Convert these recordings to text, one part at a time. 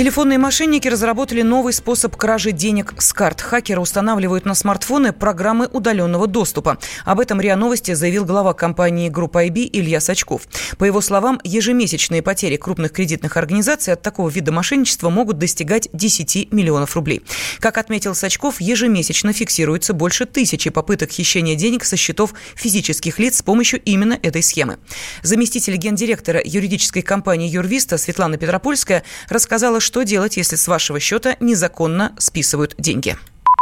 Телефонные мошенники разработали новый способ кражи денег с карт. Хакеры устанавливают на смартфоны программы удаленного доступа. Об этом РИА Новости заявил глава компании Группа IB Илья Сачков. По его словам, ежемесячные потери крупных кредитных организаций от такого вида мошенничества могут достигать 10 миллионов рублей. Как отметил Сачков, ежемесячно фиксируется больше тысячи попыток хищения денег со счетов физических лиц с помощью именно этой схемы. Заместитель гендиректора юридической компании «Юрвиста» Светлана Петропольская рассказала, что делать, если с вашего счета незаконно списывают деньги.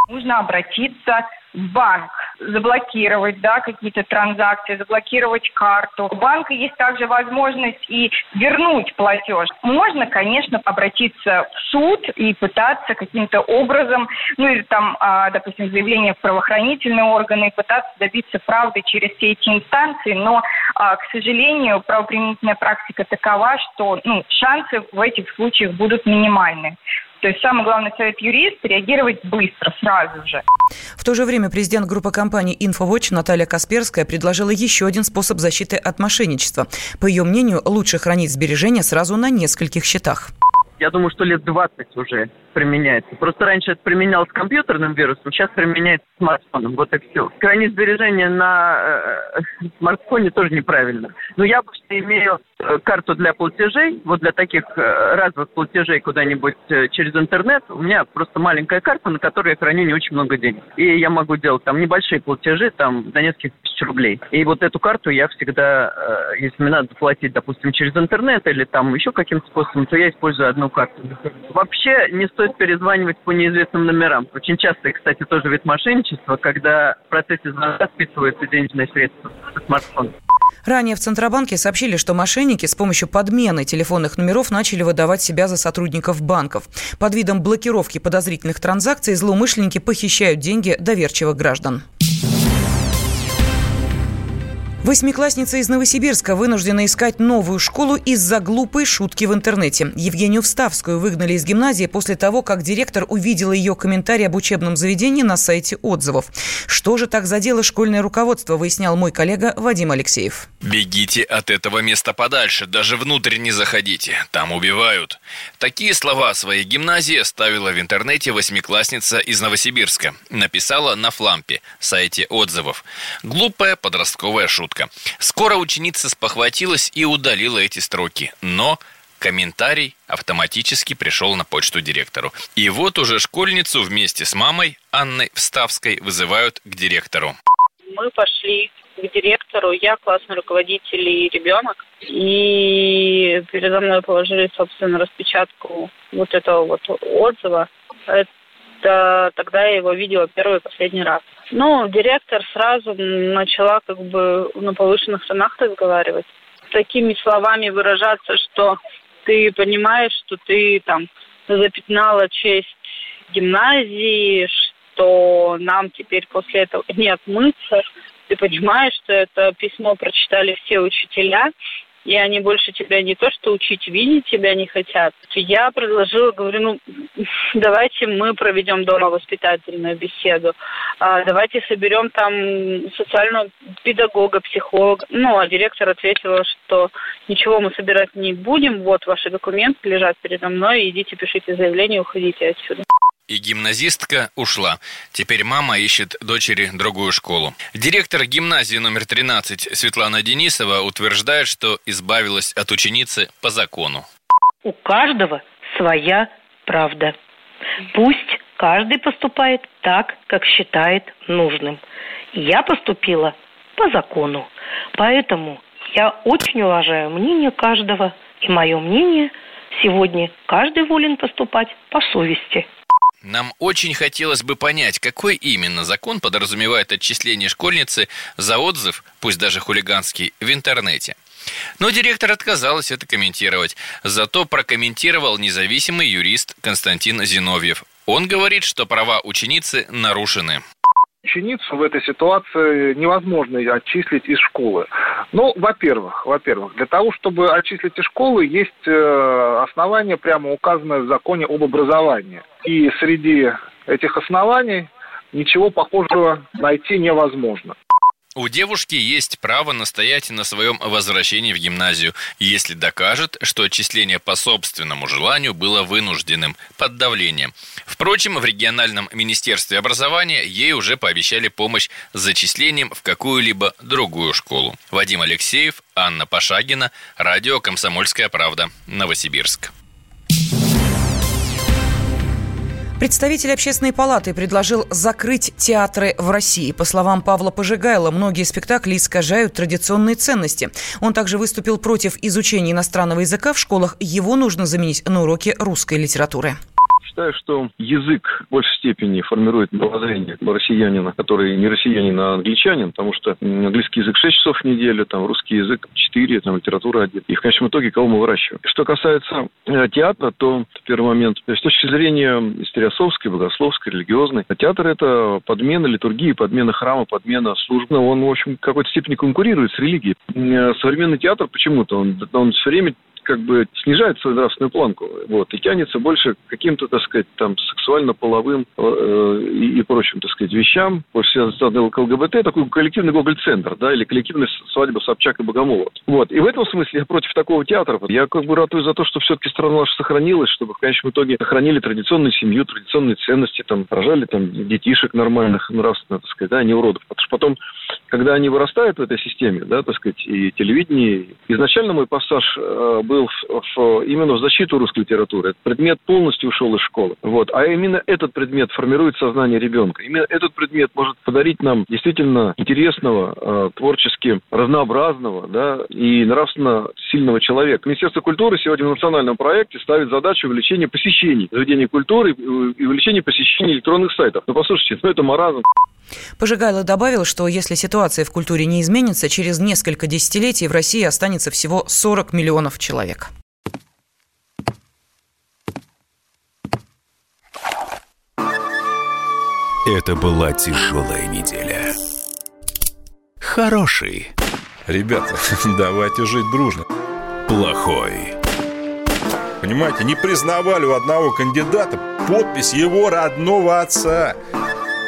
Нужно обратиться в банк, заблокировать да, какие-то транзакции, заблокировать карту. У банка есть также возможность и вернуть платеж. Можно, конечно, обратиться в суд и пытаться каким-то образом, ну или там, а, допустим, заявление в правоохранительные органы, и пытаться добиться правды через все эти инстанции, но, а, к сожалению, правоприменительная практика такова, что ну, шансы в этих случаях будут минимальны. То есть самый главный совет юрист – реагировать быстро, сразу же. В то же время президент группы компаний «Инфовотч» Наталья Касперская предложила еще один способ защиты от мошенничества. По ее мнению, лучше хранить сбережения сразу на нескольких счетах. Я думаю, что лет 20 уже применяется. Просто раньше это применялось компьютерным вирусом, сейчас применяется смартфоном. Вот и все. Хранить сбережения на э, смартфоне тоже неправильно. Но я обычно имею э, карту для платежей, вот для таких э, разовых платежей куда-нибудь э, через интернет. У меня просто маленькая карта, на которой я храню не очень много денег. И я могу делать там небольшие платежи, там до нескольких тысяч рублей. И вот эту карту я всегда, э, если мне надо платить, допустим, через интернет или там еще каким-то способом, то я использую одну карту. Вообще не стоит перезванивать по неизвестным номерам. Очень часто, кстати, тоже вид мошенничества, когда в процессе звонка списываются денежные средства со смартфона. Ранее в Центробанке сообщили, что мошенники с помощью подмены телефонных номеров начали выдавать себя за сотрудников банков. Под видом блокировки подозрительных транзакций злоумышленники похищают деньги доверчивых граждан. Восьмиклассница из Новосибирска вынуждена искать новую школу из-за глупой шутки в интернете. Евгению Вставскую выгнали из гимназии после того, как директор увидела ее комментарий об учебном заведении на сайте отзывов. Что же так задело школьное руководство, выяснял мой коллега Вадим Алексеев. Бегите от этого места подальше, даже внутрь не заходите, там убивают. Такие слова своей гимназии оставила в интернете восьмиклассница из Новосибирска. Написала на Флампе, сайте отзывов. Глупая подростковая шутка шутка. Скоро ученица спохватилась и удалила эти строки, но комментарий автоматически пришел на почту директору. И вот уже школьницу вместе с мамой Анной Вставской вызывают к директору. Мы пошли к директору, я классный руководитель и ребенок. И передо мной положили, собственно, распечатку вот этого вот отзыва. Это тогда я его видела первый и последний раз. Ну, директор сразу начала как бы на повышенных тонах разговаривать. Такими словами выражаться, что ты понимаешь, что ты там запятнала честь гимназии, что нам теперь после этого не отмыться. Ты понимаешь, что это письмо прочитали все учителя, и они больше тебя не то что учить, видеть тебя не хотят. Я предложила, говорю, ну, давайте мы проведем дома воспитательную беседу, а, давайте соберем там социального педагога, психолога. Ну, а директор ответила, что ничего мы собирать не будем, вот ваши документы лежат передо мной, идите пишите заявление, уходите отсюда и гимназистка ушла. Теперь мама ищет дочери другую школу. Директор гимназии номер 13 Светлана Денисова утверждает, что избавилась от ученицы по закону. У каждого своя правда. Пусть каждый поступает так, как считает нужным. Я поступила по закону. Поэтому я очень уважаю мнение каждого. И мое мнение сегодня каждый волен поступать по совести. Нам очень хотелось бы понять, какой именно закон подразумевает отчисление школьницы за отзыв, пусть даже хулиганский, в интернете. Но директор отказалась это комментировать. Зато прокомментировал независимый юрист Константин Зиновьев. Он говорит, что права ученицы нарушены ученицу в этой ситуации невозможно отчислить из школы. Ну, во-первых, во-первых, для того, чтобы отчислить из школы, есть э, основания, прямо указанные в законе об образовании. И среди этих оснований ничего похожего найти невозможно. У девушки есть право настоять на своем возвращении в гимназию, если докажет, что отчисление по собственному желанию было вынужденным, под давлением. Впрочем, в региональном министерстве образования ей уже пообещали помощь с зачислением в какую-либо другую школу. Вадим Алексеев, Анна Пашагина, радио «Комсомольская правда», Новосибирск. Представитель общественной палаты предложил закрыть театры в России. По словам Павла Пожигайла, многие спектакли искажают традиционные ценности. Он также выступил против изучения иностранного языка в школах. Его нужно заменить на уроки русской литературы считаю, что язык в большей степени формирует мировоззрение россиянина, который не россиянин, а англичанин, потому что английский язык 6 часов в неделю, там русский язык 4, там литература 1. И в конечном итоге кого мы выращиваем. Что касается э, театра, то первый момент, с точки зрения историосовской, богословской, религиозной, театр – это подмена литургии, подмена храма, подмена службы. Он, в общем, в какой-то степени конкурирует с религией. Э, современный театр почему-то, он, он все время как бы снижает свою нравственную планку, вот, и тянется больше к каким-то, так сказать, там, сексуально-половым э, и, прочим, так сказать, вещам, больше связанным к ЛГБТ, такой коллективный гоголь-центр, да, или коллективная свадьба Собчак и Богомолова. Вот, и в этом смысле я против такого театра. Я как бы ратую за то, что все-таки страна наша сохранилась, чтобы в конечном итоге сохранили традиционную семью, традиционные ценности, там, рожали там детишек нормальных, нравственно, так сказать, да, не уродов. Потому что потом, когда они вырастают в этой системе, да, так сказать, и телевидение, изначально мой пассаж э, был в, именно в защиту русской литературы. Этот предмет полностью ушел из школы. Вот. А именно этот предмет формирует сознание ребенка. Именно этот предмет может подарить нам действительно интересного, э, творчески разнообразного да, и нравственно сильного человека. Министерство культуры сегодня в национальном проекте ставит задачу увеличения посещений заведений культуры и увеличения посещений электронных сайтов. Ну, послушайте, ну это маразм. Пожигайло добавил, что если ситуация в культуре не изменится, через несколько десятилетий в России останется всего 40 миллионов человек. Это была тяжелая неделя. Хороший. Ребята, давайте жить дружно. Плохой. Понимаете, не признавали у одного кандидата подпись его родного отца –